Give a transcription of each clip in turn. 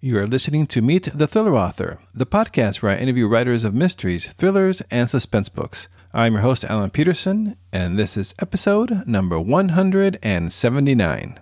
You are listening to Meet the Thriller Author, the podcast where I interview writers of mysteries, thrillers, and suspense books. I'm your host, Alan Peterson, and this is episode number 179.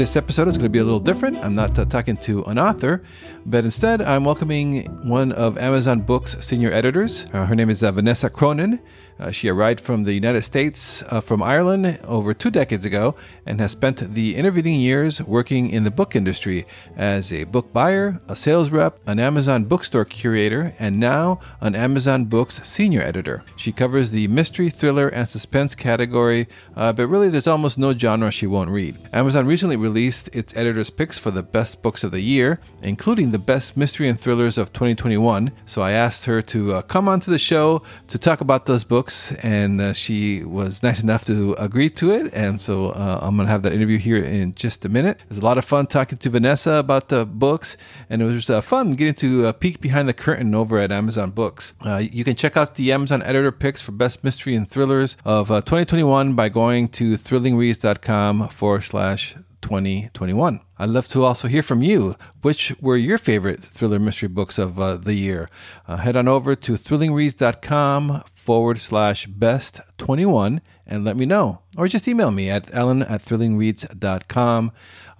This episode is going to be a little different. I'm not uh, talking to an author, but instead I'm welcoming one of Amazon Books' senior editors. Uh, her name is uh, Vanessa Cronin. Uh, she arrived from the United States uh, from Ireland over two decades ago and has spent the intervening years working in the book industry as a book buyer, a sales rep, an Amazon bookstore curator, and now an Amazon Books senior editor. She covers the mystery, thriller, and suspense category, uh, but really there's almost no genre she won't read. Amazon recently released its editor's picks for the best books of the year, including the best mystery and thrillers of 2021. So I asked her to uh, come onto the show to talk about those books and uh, she was nice enough to agree to it. And so uh, I'm going to have that interview here in just a minute. It was a lot of fun talking to Vanessa about the books, and it was uh, fun getting to uh, peek behind the curtain over at Amazon Books. Uh, you can check out the Amazon editor picks for best mystery and thrillers of uh, 2021 by going to thrillingreads.com forward slash 2021. I'd love to also hear from you. Which were your favorite thriller mystery books of uh, the year? Uh, head on over to thrillingreads.com forward slash best 21 and let me know. Or just email me at ellen at thrillingreads.com.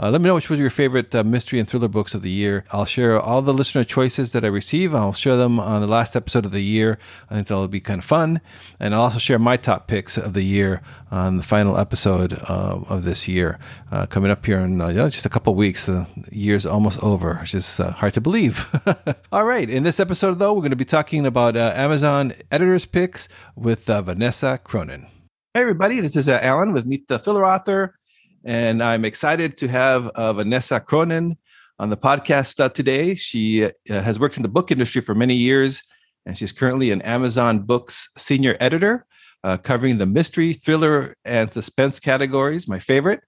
Uh, let me know which was your favorite uh, mystery and thriller books of the year. I'll share all the listener choices that I receive. I'll share them on the last episode of the year. I think that'll be kind of fun. And I'll also share my top picks of the year on the final episode uh, of this year. Uh, coming up here in uh, just a couple weeks. The year's almost over. It's just uh, hard to believe. all right. In this episode, though, we're going to be talking about Amazon editor's picks with Vanessa Cronin. Hey, everybody, this is Alan with Meet the Thriller Author, and I'm excited to have uh, Vanessa Cronin on the podcast uh, today. She uh, has worked in the book industry for many years, and she's currently an Amazon Books senior editor, uh, covering the mystery, thriller, and suspense categories, my favorite.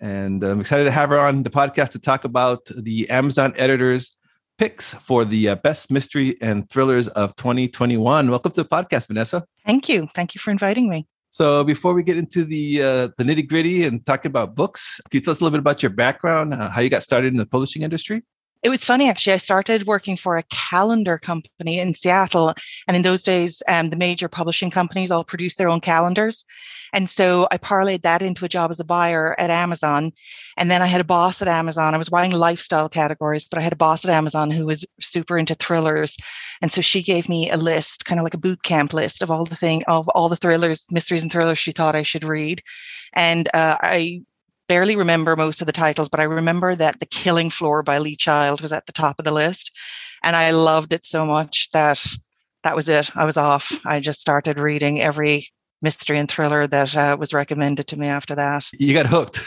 And I'm excited to have her on the podcast to talk about the Amazon editors' picks for the uh, best mystery and thrillers of 2021. Welcome to the podcast, Vanessa. Thank you. Thank you for inviting me. So before we get into the uh, the nitty gritty and talking about books, can you tell us a little bit about your background, uh, how you got started in the publishing industry? It was funny, actually. I started working for a calendar company in Seattle. And in those days, um, the major publishing companies all produced their own calendars. And so I parlayed that into a job as a buyer at Amazon. And then I had a boss at Amazon. I was buying lifestyle categories, but I had a boss at Amazon who was super into thrillers. And so she gave me a list, kind of like a boot camp list of all the thing of all the thrillers, mysteries and thrillers she thought I should read. And uh, I barely remember most of the titles, but I remember that The Killing Floor by Lee Child was at the top of the list. And I loved it so much that that was it. I was off. I just started reading every mystery and thriller that uh, was recommended to me after that. You got hooked.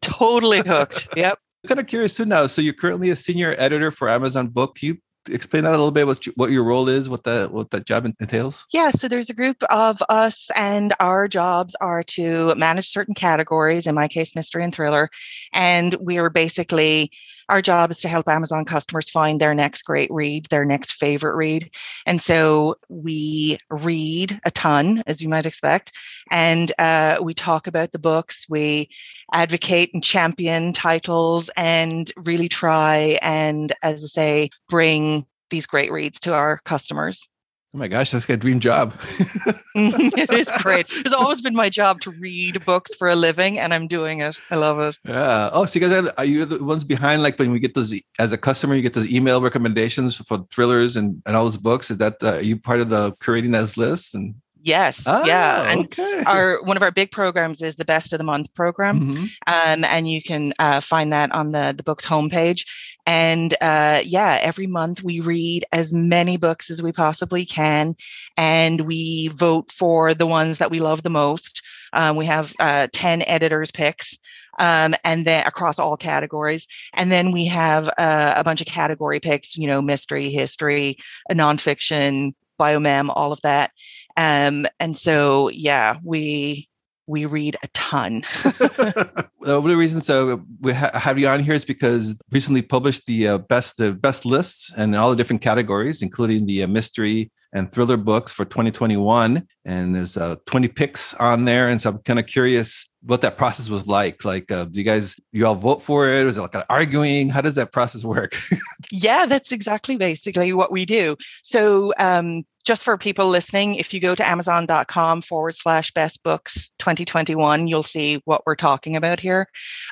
totally hooked. Yep. I'm kind of curious too now. So you're currently a senior editor for Amazon Book. Can you explain that a little bit what you, what your role is what that what that job entails? Yeah so there's a group of us and our jobs are to manage certain categories in my case mystery and thriller and we are basically our job is to help Amazon customers find their next great read, their next favorite read. And so we read a ton, as you might expect, and uh, we talk about the books. We advocate and champion titles and really try and, as I say, bring these great reads to our customers. Oh my gosh, that's a dream job. it is great. It's always been my job to read books for a living, and I'm doing it. I love it. Yeah. Oh, so you guys are, are you the ones behind? Like when we get those as a customer, you get those email recommendations for thrillers and, and all those books. Is that uh, are you part of the curating those lists and Yes. Oh, yeah. And okay. our one of our big programs is the best of the month program. Mm-hmm. Um, and you can uh, find that on the, the book's homepage. And uh, yeah, every month we read as many books as we possibly can. And we vote for the ones that we love the most. Um, we have uh, 10 editors' picks. Um, and then across all categories. And then we have uh, a bunch of category picks, you know, mystery, history, nonfiction, biomem, all of that. Um, and so, yeah, we we read a ton. one of the reasons uh, we ha- have you on here is because recently published the uh, best the best lists and all the different categories, including the uh, mystery, and thriller books for 2021. And there's uh, 20 picks on there. And so I'm kind of curious what that process was like. Like, uh, do you guys, you all vote for it? Was it like arguing? How does that process work? yeah, that's exactly basically what we do. So, um, just for people listening, if you go to amazon.com forward slash best books 2021, you'll see what we're talking about here.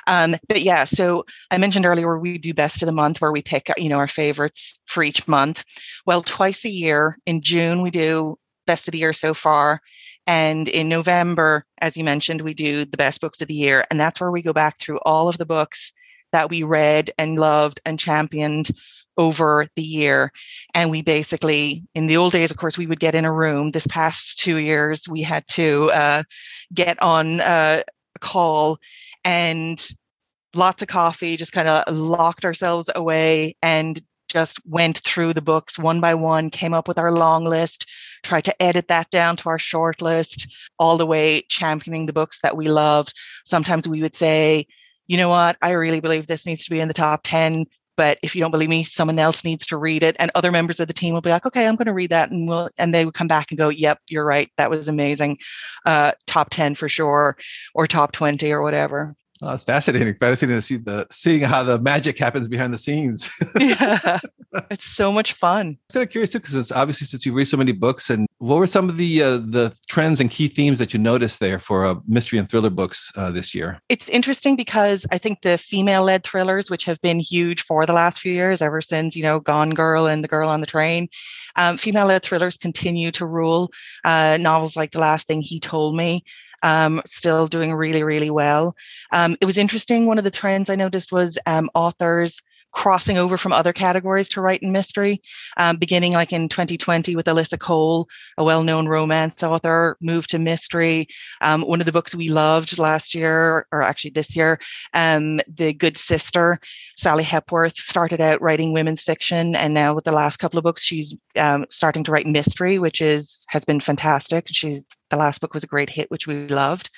Um, but yeah, so I mentioned earlier we do best of the month where we pick, you know, our favorites for each month. Well, twice a year in June, we do best of the year so far. And in November, as you mentioned, we do the best books of the year. And that's where we go back through all of the books that we read and loved and championed over the year. And we basically, in the old days, of course, we would get in a room. This past two years, we had to uh, get on uh, a call and lots of coffee, just kind of locked ourselves away and just went through the books one by one, came up with our long list, tried to edit that down to our short list, all the way championing the books that we loved. Sometimes we would say, you know what, I really believe this needs to be in the top 10 but if you don't believe me someone else needs to read it. And other members of the team will be like okay i'm going to read that and we'll and they would come back and go yep you're right. That was amazing. Uh, top 10 for sure or top 20 or whatever. Oh, it's fascinating. Fascinating to see the seeing how the magic happens behind the scenes. yeah, it's so much fun. I'm kind of curious too, because it's obviously since you read so many books, and what were some of the uh, the trends and key themes that you noticed there for uh, mystery and thriller books uh, this year? It's interesting because I think the female led thrillers, which have been huge for the last few years, ever since you know Gone Girl and The Girl on the Train, um, female led thrillers continue to rule. Uh, novels like The Last Thing He Told Me um, still doing really, really well. Um, it was interesting. One of the trends I noticed was um, authors crossing over from other categories to write in mystery, um, beginning like in 2020 with Alyssa Cole, a well known romance author, moved to mystery. Um, one of the books we loved last year, or actually this year, um, The Good Sister, Sally Hepworth started out writing women's fiction. And now with the last couple of books, she's um, starting to write mystery, which is has been fantastic. She's the last book was a great hit, which we loved.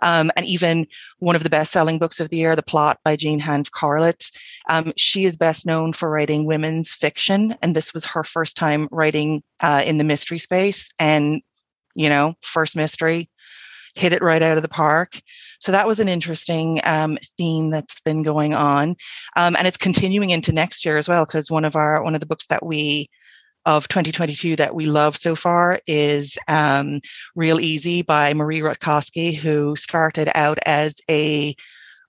Um, and even one of the best selling books of the year, The Plot by Jean Hanff Korelitz. Um, she is best known for writing women's fiction. And this was her first time writing uh, in the mystery space. And, you know, first mystery, hit it right out of the park. So that was an interesting um, theme that's been going on. Um, and it's continuing into next year as well, because one of our, one of the books that we of 2022 that we love so far is um, Real Easy by Marie Rutkoski, who started out as a,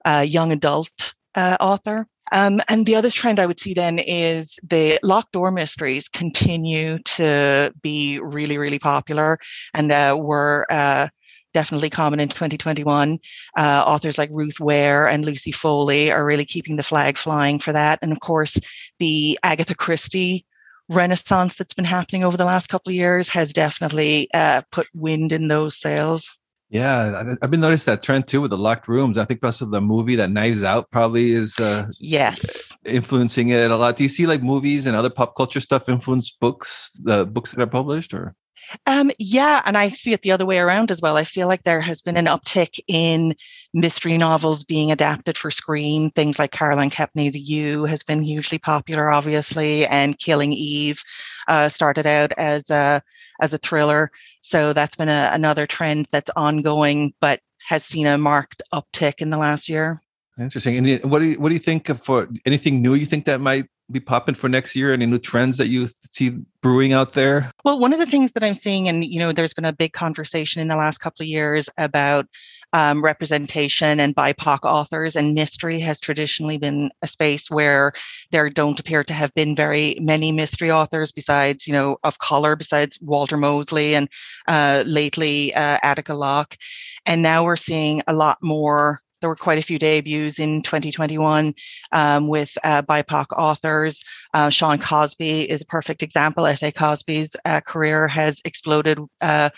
a young adult uh, author. Um, and the other trend I would see then is the locked door mysteries continue to be really, really popular and uh, were uh, definitely common in 2021. Uh, authors like Ruth Ware and Lucy Foley are really keeping the flag flying for that. And of course, the Agatha Christie renaissance that's been happening over the last couple of years has definitely uh, put wind in those sails. Yeah, I've been noticing that trend too with the locked rooms. I think because of the movie that Knives Out probably is uh, yes influencing it a lot. Do you see like movies and other pop culture stuff influence books, the books that are published, or? Um, yeah, and I see it the other way around as well. I feel like there has been an uptick in mystery novels being adapted for screen. Things like Caroline Kepnes's You has been hugely popular, obviously, and Killing Eve uh, started out as a as a thriller. So that's been a, another trend that's ongoing, but has seen a marked uptick in the last year. Interesting. And what do you, what do you think for anything new? You think that might be popping for next year? Any new trends that you see brewing out there? Well, one of the things that I'm seeing, and you know, there's been a big conversation in the last couple of years about um, representation and BIPOC authors, and mystery has traditionally been a space where there don't appear to have been very many mystery authors besides, you know, of color, besides Walter Mosley and uh, lately uh, Attica Locke. And now we're seeing a lot more there were quite a few debuts in 2021 um, with uh, BIPOC authors. Uh, Shawn Cosby is a perfect example. S.A. Cosby's uh, career has exploded uh,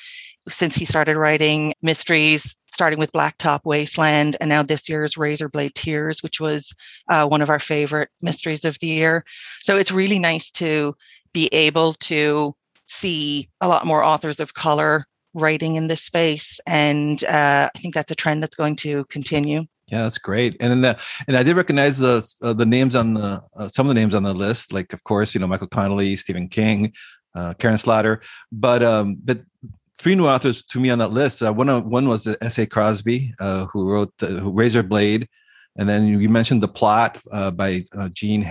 since he started writing mysteries, starting with Blacktop Wasteland, and now this year's Razorblade Tears, which was uh, one of our favorite mysteries of the year. So it's really nice to be able to see a lot more authors of color writing in this space, and uh, I think that's a trend that's going to continue. Yeah, that's great. And then, uh, and I did recognize the uh, the names on the uh, some of the names on the list, like of course, you know Michael Connelly, Stephen King, uh, Karin Slaughter. But um, but three new authors to me on that list. Uh, one one was S. A. Cosby, uh, who wrote uh, Razor Blade, and then you mentioned the plot by uh, Jean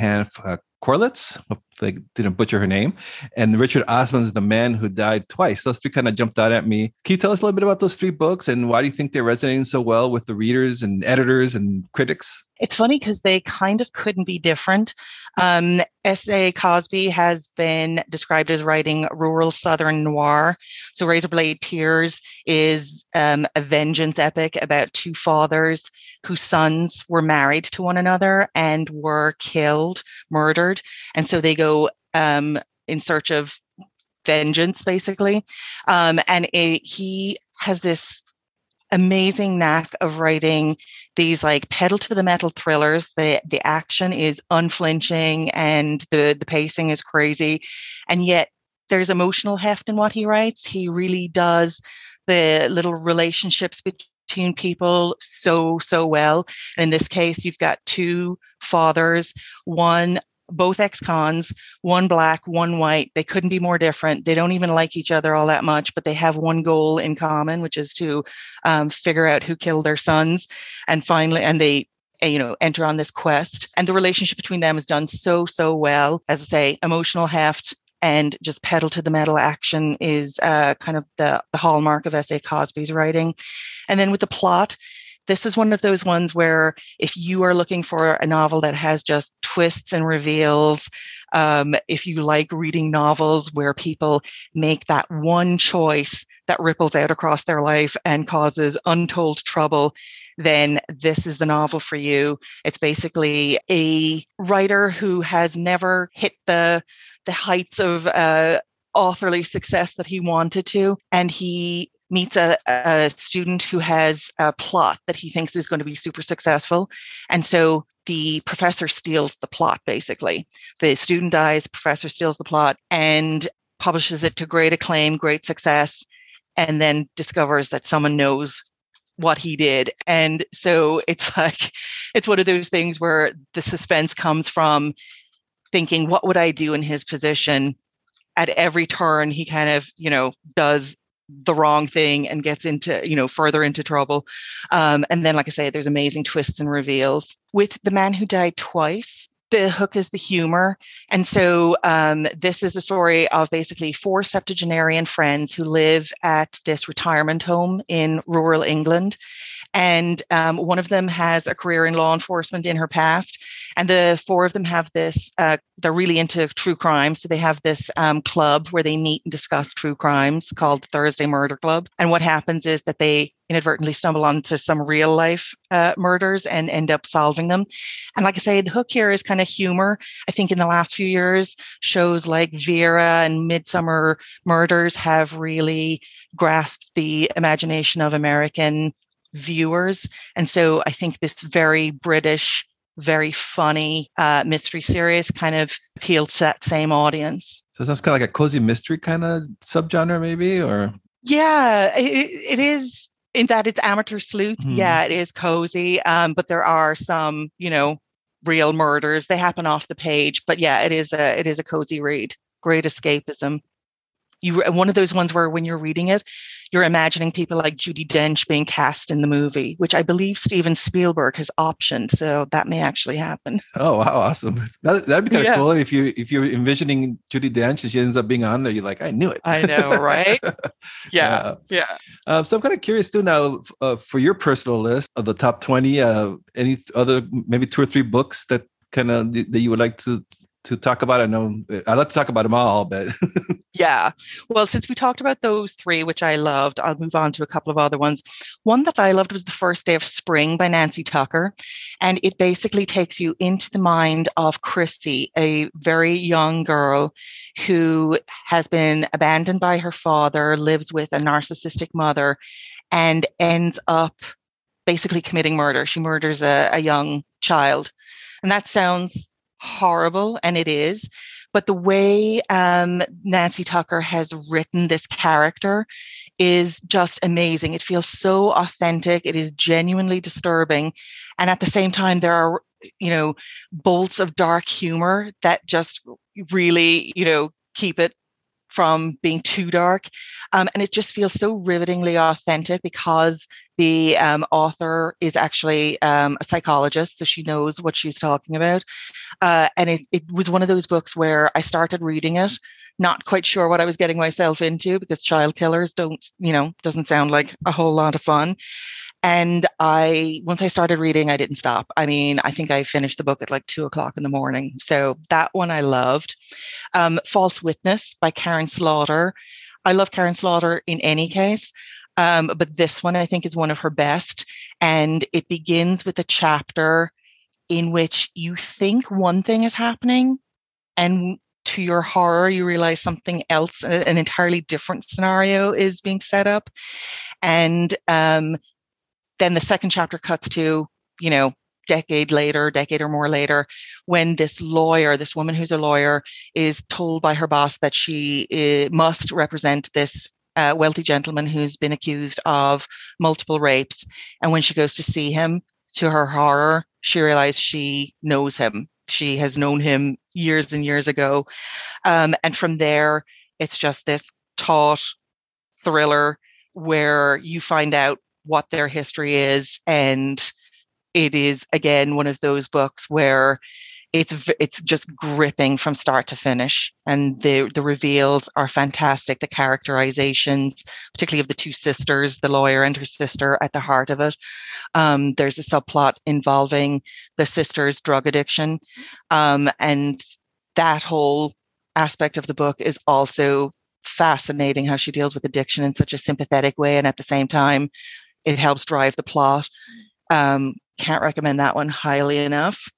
Korelitz. I didn't butcher her name. And Richard Osman's The Man Who Died Twice. Those three kind of jumped out at me. Can you tell us a little bit about those three books and why do you think they're resonating so well with the readers and editors and critics? It's funny because they kind of couldn't be different. Um, S.A. Cosby has been described as writing rural Southern noir. So Razorblade Tears is um, a vengeance epic about two fathers whose sons were married to one another and were killed, murdered. And so they go um, in search of vengeance, basically. Um, and it, he has this amazing knack of writing these like pedal to the metal thrillers. The the action is unflinching and the the pacing is crazy, and yet there's emotional heft in what he writes. He really does the little relationships between people so so well. And in this case, you've got two fathers, one both ex-cons, one black, one white. They couldn't be more different. They don't even like each other all that much, but they have one goal in common, which is to um, figure out who killed their sons. And finally, and they eh, you know enter on this quest and the relationship between them is done so so well as i say emotional heft and just pedal to the metal action is uh, kind of the, the hallmark of S.A. Cosby's writing. And then with the plot, this is one of those ones where if you are looking for a novel that has just twists and reveals, um, if you like reading novels where people make that one choice that ripples out across their life and causes untold trouble, then this is the novel for you. It's basically a writer who has never hit the the heights of uh, authorly success that he wanted to, and he meets a, a student who has a plot that he thinks is going to be super successful. And so the professor steals the plot, basically. The student dies, professor steals the plot and publishes it to great acclaim, great success, and then discovers that someone knows what he did. And so it's like, it's one of those things where the suspense comes from thinking, what would I do in his position? At every turn, he kind of, you know, does the wrong thing and gets into you know further into trouble um, and then like i say there's amazing twists and reveals with the man who died twice the hook is the humor. And so um, this is a story of basically four septuagenarian friends who live at this retirement home in rural England. And um, one of them has a career in law enforcement in her past. And the four of them have this, uh, they're really into true crime. So they have this um, club where they meet and discuss true crimes called Thursday Murder Club. And what happens is that they inadvertently stumble onto some real life uh, murders and end up solving them. And like I say, the hook here is kind of humor. I think in the last few years, shows like Vera and Midsomer Murders have really grasped the imagination of American viewers. And so I think this very British, very funny uh, mystery series kind of appeals to that same audience. So that's kind of like a cozy mystery kind of subgenre, maybe, or yeah, it, it is in that it's amateur sleuth. Mm-hmm. Yeah, it is cozy, um, but there are some, you know, real murders. They happen off the page, but yeah, it is a it is a cozy read. Great escapism you one of those ones where when you're reading it you're imagining people like judi dench being cast in the movie which i believe steven spielberg has optioned so that may actually happen. Oh wow awesome. That, would be kind of cool if you if you're envisioning judi dench and she ends up being on there you're like i knew it. I know right? Yeah yeah, yeah. Uh, so i'm kind of curious too now uh, for your personal list of the top 20 uh, any other maybe two or three books that kind of that you would like to to talk about? I know I like to talk about them all, but yeah. Well, since we talked about those three, which I loved, I'll move on to a couple of other ones. One that I loved was The First Day of Spring by Nancy Tucker. And it basically takes you into the mind of Christy, a very young girl who has been abandoned by her father, lives with a narcissistic mother, and ends up basically committing murder. She murders a, a young child. And that sounds horrible, and it is. But the way um, Nancy Tucker has written this character is just amazing. It feels so authentic. It is genuinely disturbing. And at the same time, there are, you know, bolts of dark humor that just really, you know, keep it from being too dark. Um, and it just feels so rivetingly authentic because the um, author is actually um, a psychologist, so she knows what she's talking about. Uh, and it, it was one of those books where I started reading it, not quite sure what I was getting myself into because child killers don't, you know, doesn't sound like a whole lot of fun. And I, once I started reading, I didn't stop. I mean, I think I finished the book at like two o'clock in the morning. So that one I loved. Um, False Witness by Karin Slaughter. I love Karin Slaughter in any case. Um, but this one I think is one of her best. And it begins with a chapter in which you think one thing is happening and to your horror, you realize something else, an entirely different scenario is being set up. And um, then the second chapter cuts to, you know, decade later, decade or more later, when this lawyer, this woman who's a lawyer, is told by her boss that she uh, must represent this uh, wealthy gentleman who's been accused of multiple rapes. And when she goes to see him, to her horror, she realizes she knows him. She has known him years and years ago. Um, and from there, it's just this taut thriller where you find out what their history is and it is again one of those books where it's it's just gripping from start to finish and the the reveals are fantastic the characterizations particularly of the two sisters the lawyer and her sister at the heart of it. Um, there's a subplot involving the sister's drug addiction um, and that whole aspect of the book is also fascinating how she deals with addiction in such a sympathetic way and at the same time it helps drive the plot. Um, can't recommend that one highly enough.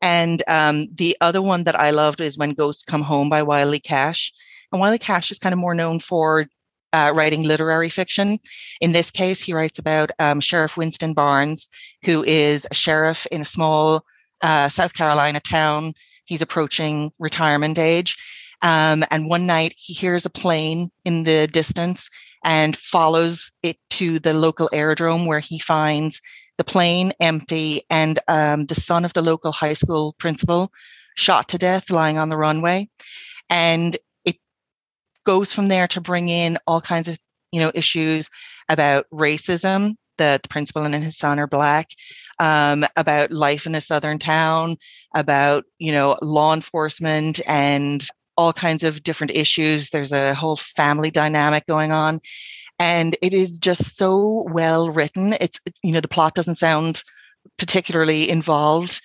And um, the other one that I loved is When Ghosts Come Home by Wiley Cash. And Wiley Cash is kind of more known for uh, writing literary fiction. In this case, he writes about um, Sheriff Winston Barnes, who is a sheriff in a small uh, South Carolina town. He's approaching retirement age. Um, and one night he hears a plane in the distance and follows it to the local aerodrome where he finds the plane empty and um, the son of the local high school principal shot to death lying on the runway. And it goes from there to bring in all kinds of you know issues about racism that the principal and his son are black um, about life in a southern town about you know law enforcement and all kinds of different issues. There's a whole family dynamic going on. And it is just so well written. It's, you know, the plot doesn't sound particularly involved,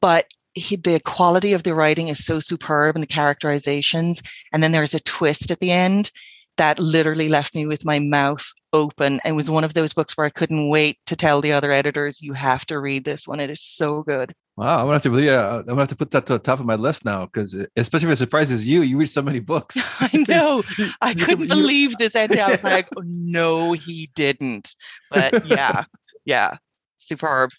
but he, the quality of the writing is so superb and the characterizations. And then there's a twist at the end that literally left me with my mouth open and was one of those books where I couldn't wait to tell the other editors, you have to read this one. It is so good. Wow, I'm gonna have to really, uh, I'm gonna have to put that to the top of my list now because, especially if it surprises you, you read so many books. I know. I couldn't believe this ending. I was like, oh, no, he didn't. But yeah, yeah, superb.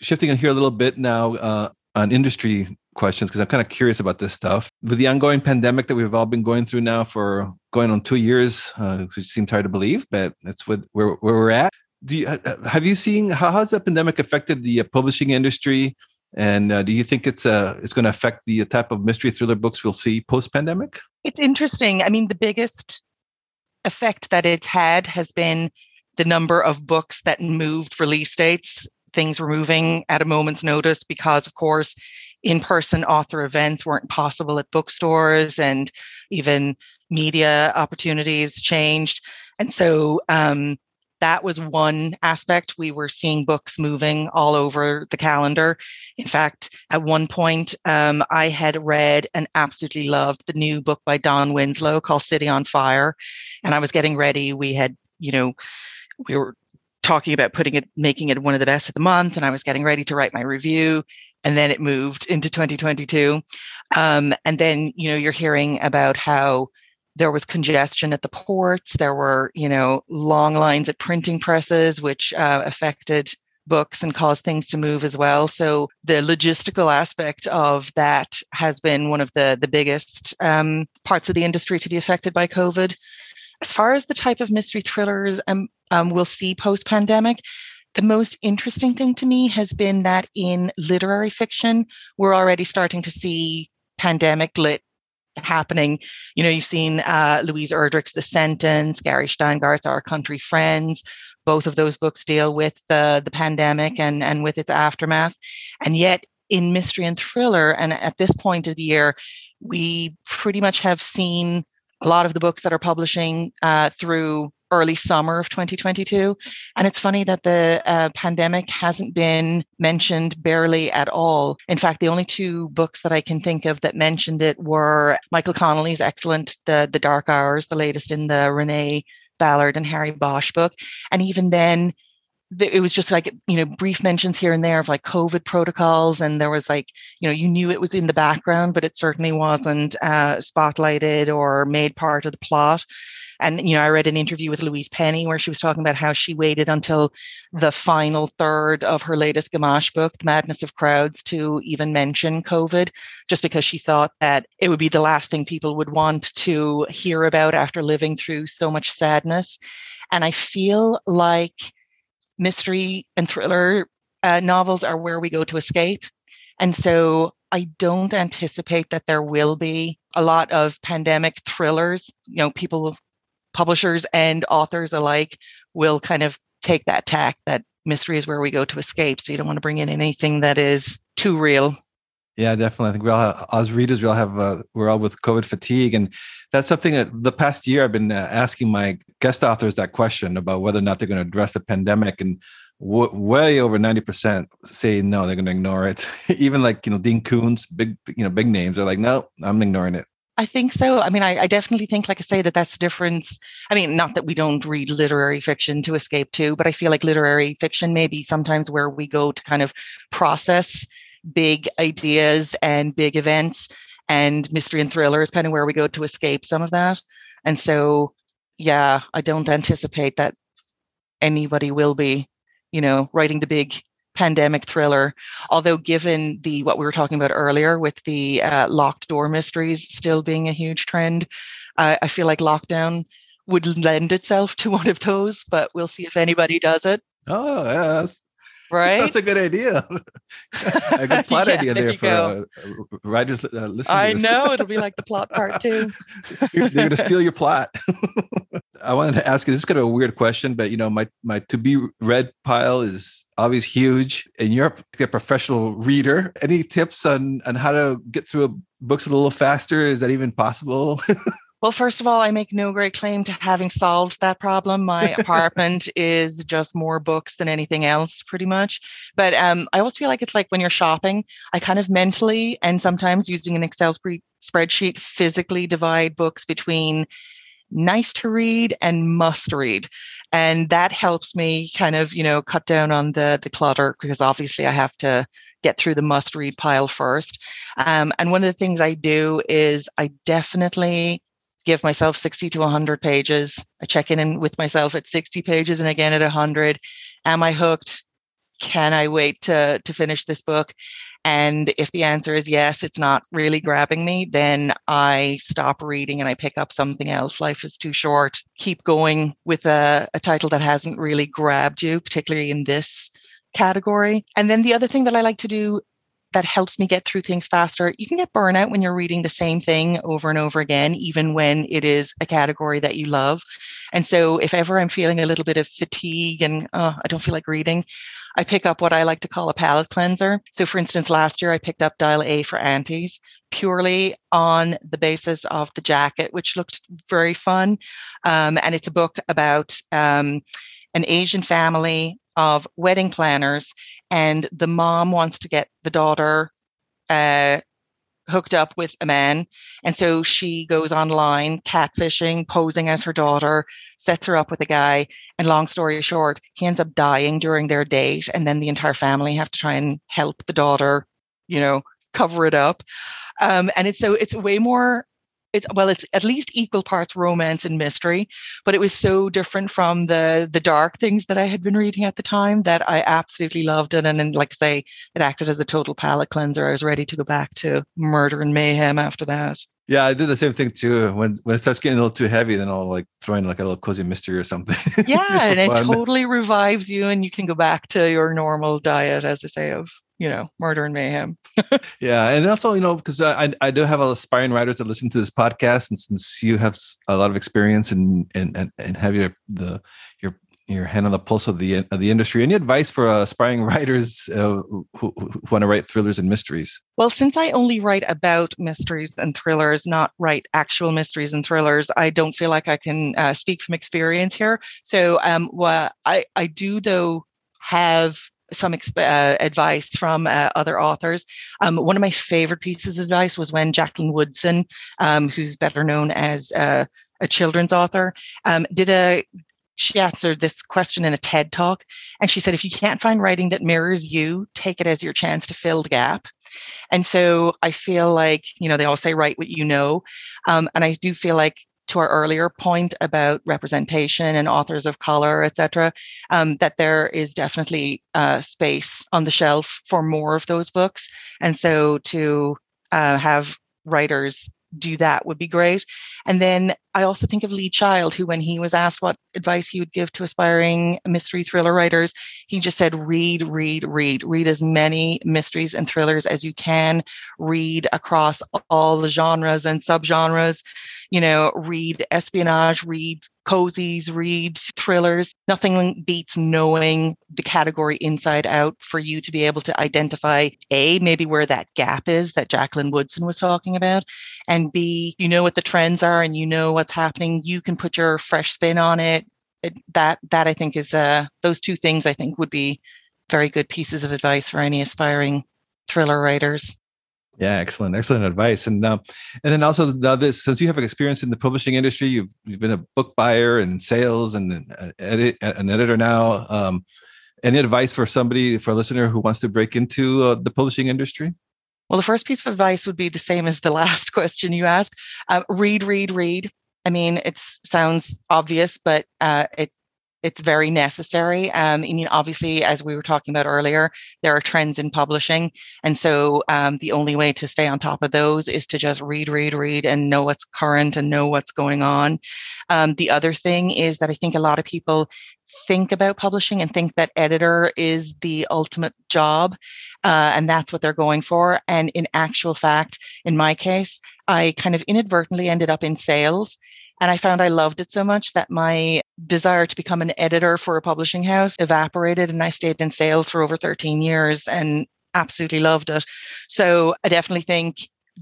Shifting in here a little bit now uh, on industry questions because I'm kind of curious about this stuff. With the ongoing pandemic that we've all been going through now for going on two years, uh, which seems hard to believe, but that's what where, where we're at. Do you have you seen how has the pandemic affected the uh, publishing industry? And uh, do you think it's uh, it's going to affect the type of mystery thriller books we'll see post pandemic? It's interesting. I mean, the biggest effect that it's had has been the number of books that moved release dates. Things were moving at a moment's notice because, of course, in person author events weren't possible at bookstores and even media opportunities changed. And so um, that was one aspect. We were seeing books moving all over the calendar. In fact, at one point, um, I had read and absolutely loved the new book by Don Winslow called City on Fire. And I was getting ready. We had, you know, we were talking about putting it, making it one of the best of the month. And I was getting ready to write my review. And then it moved into 2022. Um, and then, you know, you're hearing about how there was congestion at the ports. There were, you know, long lines at printing presses, which uh, affected books and caused things to move as well. So the logistical aspect of that has been one of the the biggest um, parts of the industry to be affected by COVID. As far as the type of mystery thrillers um, um, we'll see post pandemic, the most interesting thing to me has been that in literary fiction, we're already starting to see pandemic lit happening. You know, you've seen uh, Louise Erdrich's The Sentence, Gary Shteyngart's Our Country Friends. Both of those books deal with the, the pandemic and, and with its aftermath. And yet, in mystery and thriller, and at this point of the year, we pretty much have seen a lot of the books that are publishing uh, through early summer of 2022. And it's funny that the uh, pandemic hasn't been mentioned barely at all. In fact, the only two books that I can think of that mentioned it were Michael Connelly's excellent The, the Dark Hours, the latest in the Renee Ballard and Harry Bosch book. And even then, it was just like you know brief mentions here and there of like covid protocols and there was like you know you knew it was in the background but it certainly wasn't uh, spotlighted or made part of the plot and you know i read an interview with louise penny where she was talking about how she waited until the final third of her latest gamache book the madness of crowds to even mention covid just because she thought that it would be the last thing people would want to hear about after living through so much sadness and i feel like mystery and thriller uh, novels are where we go to escape. And so I don't anticipate that there will be a lot of pandemic thrillers. You know, people, publishers and authors alike will kind of take that tack that mystery is where we go to escape. So you don't want to bring in anything that is too real. Yeah, definitely. I think we all, have, as readers, we all have, uh, we're all with COVID fatigue. And that's something that the past year I've been uh, asking my guest authors that question about whether or not they're going to address the pandemic. And w- way over 90% say no, they're going to ignore it. Even like, you know, Dean Koontz, big, you know, big names are like, no, I'm ignoring it. I think so. I mean, I, I, definitely think, like I say, that that's the difference. I mean, not that we don't read literary fiction to escape to, but I feel like literary fiction may be sometimes where we go to kind of process big ideas and big events and mystery and thriller is kind of where we go to escape some of that and so yeah i don't anticipate that anybody will be you know writing the big pandemic thriller although given the what we were talking about earlier with the uh, locked door mysteries still being a huge trend uh, i feel like lockdown would lend itself to one of those but we'll see if anybody does it oh yeah right? That's a good idea. a good plot yeah, idea there, there for uh, writers uh, listening. I know it'll be like the plot part too. They're going to steal your plot. I wanted to ask you. This is kind of a weird question, but you know, my my to be read pile is always huge, and you're a professional reader. Any tips on on how to get through books a little faster? Is that even possible? Well, first of all, I make no great claim to having solved that problem. My apartment is just more books than anything else, pretty much. But um, I always feel like it's like when you're shopping, I kind of mentally and sometimes using an Excel sp- spreadsheet physically divide books between nice to read and must read and that helps me kind of you know cut down on the the clutter because obviously i have to get through the must read pile first um, and one of the things i do is i definitely give myself 60 to 100 pages. I check in with myself at 60 pages and again at 100. Am I hooked? Can I wait to, to finish this book? And if the answer is yes, it's not really grabbing me, then I stop reading and I pick up something else. Life is too short. Keep going with a, a title that hasn't really grabbed you, particularly in this category. And then the other thing that I like to do that helps me get through things faster. You can get burnout when you're reading the same thing over and over again, even when it is a category that you love. And so, if ever I'm feeling a little bit of fatigue and oh, I don't feel like reading, I pick up what I like to call a palate cleanser. So, for instance, last year I picked up Dial A for Aunties purely on the basis of the jacket, which looked very fun. Um, and it's a book about um, an Asian family of wedding planners, and the mom wants to get the daughter uh, hooked up with a man. And so she goes online, catfishing, posing as her daughter, sets her up with a guy. And long story short, he ends up dying during their date. And then the entire family have to try and help the daughter, you know, cover it up. Um, and it's so it's way more it's well it's at least equal parts romance and mystery but it was so different from the the dark things that i had been reading at the time that i absolutely loved it and then like I say it acted as a total palate cleanser i was ready to go back to murder and mayhem after that yeah, I do the same thing too. When when it starts getting a little too heavy, then I'll like throw in like a little cozy mystery or something. Yeah, and it totally revives you, and you can go back to your normal diet, as I say, of you know, murder and mayhem. yeah, and also, you know, because I I do have aspiring writers that listen to this podcast, and since you have a lot of experience and and and, and have your the your your hand on the pulse of the of the industry. Any advice for uh, aspiring writers uh, who, who, want to write thrillers and mysteries? Well, since I only write about mysteries and thrillers, not write actual mysteries and thrillers, I don't feel like I can uh, speak from experience here. So, um, what I I do though have some exp- uh, advice from uh, other authors. Um, one of my favorite pieces of advice was when Jacqueline Woodson, um, who's better known as uh, a children's author, um, did a she answered this question in a TED talk. And she said, if you can't find writing that mirrors you, take it as your chance to fill the gap. And so I feel like, you know, they all say, write what you know. Um, and I do feel like to our earlier point about representation and authors of color, et cetera, um, that there is definitely uh, space on the shelf for more of those books. And so to uh, have writers do that would be great. And then I also think of Lee Child, who, when he was asked what advice he would give to aspiring mystery thriller writers, he just said, read, read, read, read as many mysteries and thrillers as you can, read across all the genres and subgenres, you know, read espionage, read cozies, read thrillers. Nothing beats knowing the category inside out for you to be able to identify A, maybe where that gap is that Jacqueline Woodson was talking about, and B, you know what the trends are and you know what's happening. You can put your fresh spin on it. it that that I think is uh those two things I think would be very good pieces of advice for any aspiring thriller writers. Yeah, excellent, excellent advice. And uh, and then also now this, since you have experience in the publishing industry, you've you've been a book buyer and sales and an, uh, edit, an editor now. Um, any advice for somebody, for a listener who wants to break into uh, the publishing industry? Well, the first piece of advice would be the same as the last question you asked: uh, read, read, read. I mean, it sounds obvious, but uh, it's it's very necessary. Um, I mean, obviously, as we were talking about earlier, there are trends in publishing. And so um, the only way to stay on top of those is to just read, read, read and know what's current and know what's going on. Um, the other thing is that I think a lot of people think about publishing and think that editor is the ultimate job. Uh, and that's what they're going for. And in actual fact, in my case, I kind of inadvertently ended up in sales and I found I loved it so much that my desire to become an editor for a publishing house evaporated. And I stayed in sales for over 13 years and absolutely loved it. So I definitely think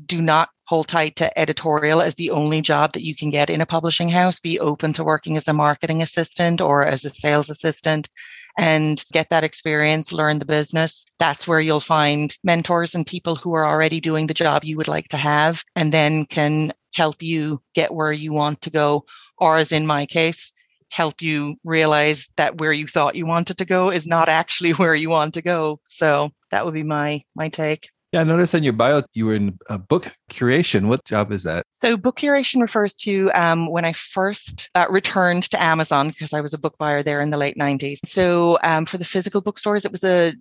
do not hold tight to editorial as the only job that you can get in a publishing house. Be open to working as a marketing assistant or as a sales assistant and get that experience, learn the business. That's where you'll find mentors and people who are already doing the job you would like to have and then can help you get where you want to go. Or, as in my case, help you realize that where you thought you wanted to go is not actually where you want to go. So that would be my my take. Yeah, I noticed in your bio you were in book curation. What job is that? So, book curation refers to um, when I first uh, returned to Amazon because I was a book buyer there in the late 90s. So, um, for the physical bookstores, it was a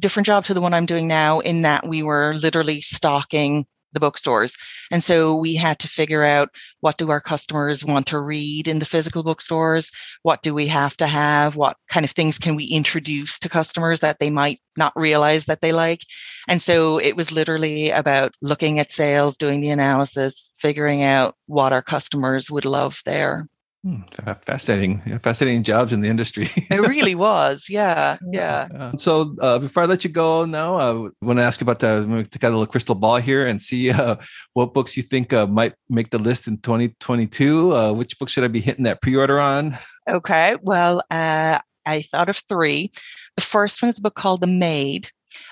different job to the one I'm doing now in that we were literally stocking the bookstores. And so we had to figure out what do our customers want to read in the physical bookstores? What do we have to have? What kind of things can we introduce to customers that they might not realize that they like? And so it was literally about looking at sales, doing the analysis, figuring out what our customers would love there. Hmm, fascinating, fascinating jobs in the industry. it really was, yeah, yeah. Uh, so uh, before I let you go, now I want to ask you about the take out a little crystal ball here and see uh, what books you think uh, might make the list in 2022. Uh, which book should I be hitting that pre-order on? Okay, well, uh, I thought of three. The first one is a book called The Maid.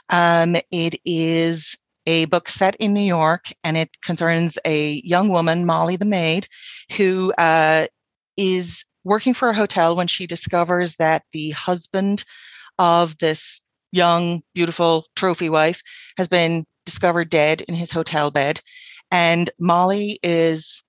Um, it is a book set in New York, and it concerns a young woman, Molly the maid, who uh, is working for a hotel when she discovers that the husband of this young, beautiful trophy wife has been discovered dead in his hotel bed. And Molly is,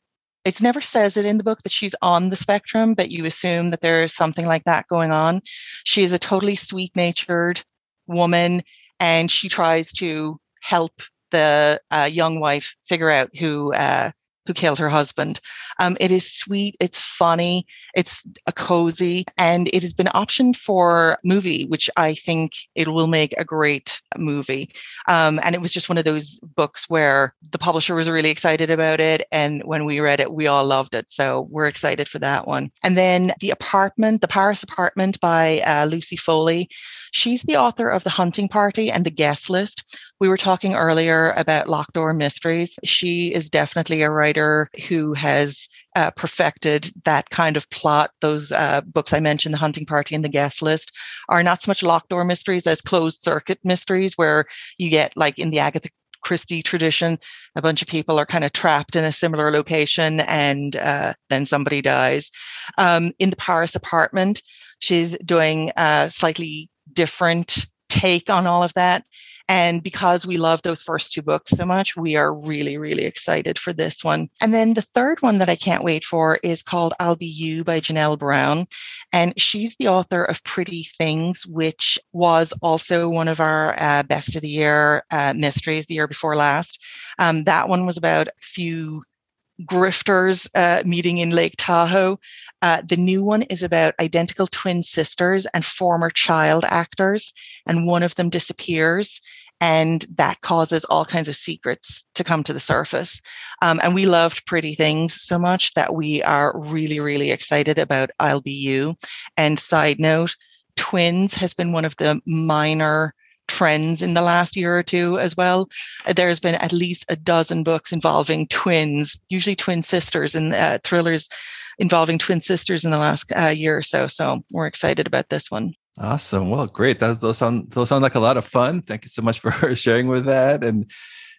it never says it in the book that she's on the spectrum, but you assume that there's something like that going on. She is a totally sweet natured woman and she tries to help the uh, young wife figure out who uh, who killed her husband. Um, it is sweet, it's funny, it's a cozy, and it has been optioned for movie, which I think it will make a great movie. Um, and it was just one of those books where the publisher was really excited about it, and when we read it, we all loved it. So we're excited for that one. And then the apartment, the Paris apartment by uh, Lucy Foley. She's the author of The Hunting Party and The Guest List. We were talking earlier about Locked Door Mysteries. She is definitely a writer who has uh, perfected that kind of plot. Those uh, books I mentioned, The Hunting Party and The Guest List, are not so much locked door mysteries as closed circuit mysteries, where you get, like in the Agatha Christie tradition, a bunch of people are kind of trapped in a similar location and uh, then somebody dies. Um, in the Paris apartment, she's doing a slightly different take on all of that. And because we love those first two books so much, we are really, really excited for this one. And then the third one that I can't wait for is called I'll Be You by Janelle Brown. And she's the author of Pretty Things, which was also one of our uh, best of the year uh, mysteries the year before last. Um, that one was about a few grifters uh, meeting in Lake Tahoe. Uh, the new one is about identical twin sisters and former child actors, and one of them disappears. And that causes all kinds of secrets to come to the surface. Um, and we loved Pretty Things so much that we are really, really excited about I'll Be You. And side note, twins has been one of the minor trends in the last year or two as well. There's been at least a dozen books involving twins, usually twin sisters, and uh, thrillers involving twin sisters in the last uh, year or so. So we're excited about this one. Awesome. Well, great. That, those sound those sound like a lot of fun. Thank you so much for sharing with that, and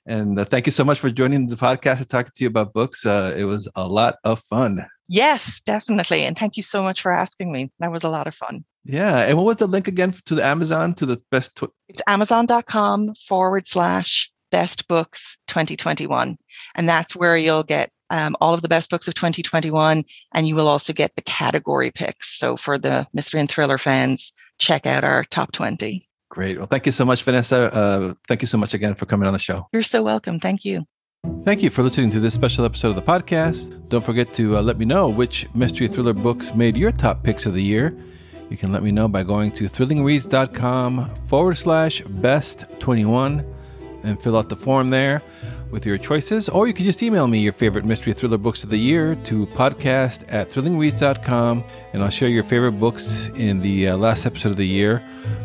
and uh, thank you so much for joining the podcast and talking to you about books. Uh, it was a lot of fun. Yes, definitely. And thank you so much for asking me. That was a lot of fun. Yeah. And what was the link again to the Amazon to the best? Tw- it's amazon.com forward slash best books 2021. And that's where you'll get um, all of the best books of 2021. And you will also get the category picks. So for the mystery and thriller fans, check out our top 20. Great. Well, thank you so much, Vanessa. Uh, thank you so much again for coming on the show. You're so welcome. Thank you. Thank you for listening to this special episode of the podcast. Don't forget to uh, let me know which mystery thriller books made your top picks of the year. You can let me know by going to thrillingreads.com forward slash best 21 and fill out the form there with your choices. Or you can just email me your favorite mystery thriller books of the year to podcast at thrillingreads.com and I'll share your favorite books in the uh, last episode of the year,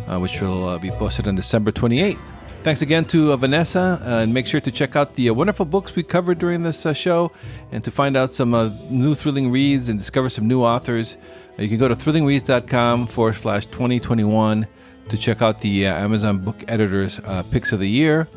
uh, which will uh, be posted on December 28th. Thanks again to uh, Vanessa, uh, and make sure to check out the uh, wonderful books we covered during this show. And to find out some new thrilling reads and discover some new authors, you can go to thrillingreads.com forward slash 2021 to check out the Amazon Book Editors Picks of the Year.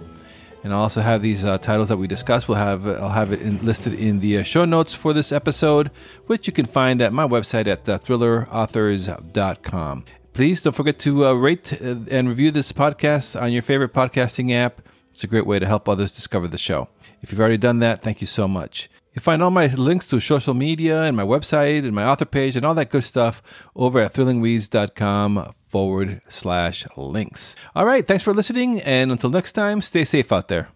And I'll also have these titles that we discussed. We'll have I'll have it in, listed in the show notes for this episode, which you can find at my website at thrillerauthors.com. Please don't forget to uh, rate uh, and review this podcast on your favorite podcasting app. It's a great way to help others discover the show. If you've already done that, thank you so much. You'll find all my links to social media and my website and my author page and all that good stuff over at thrillingreads.com forward slash links. All right, thanks for listening. And until next time, stay safe out there.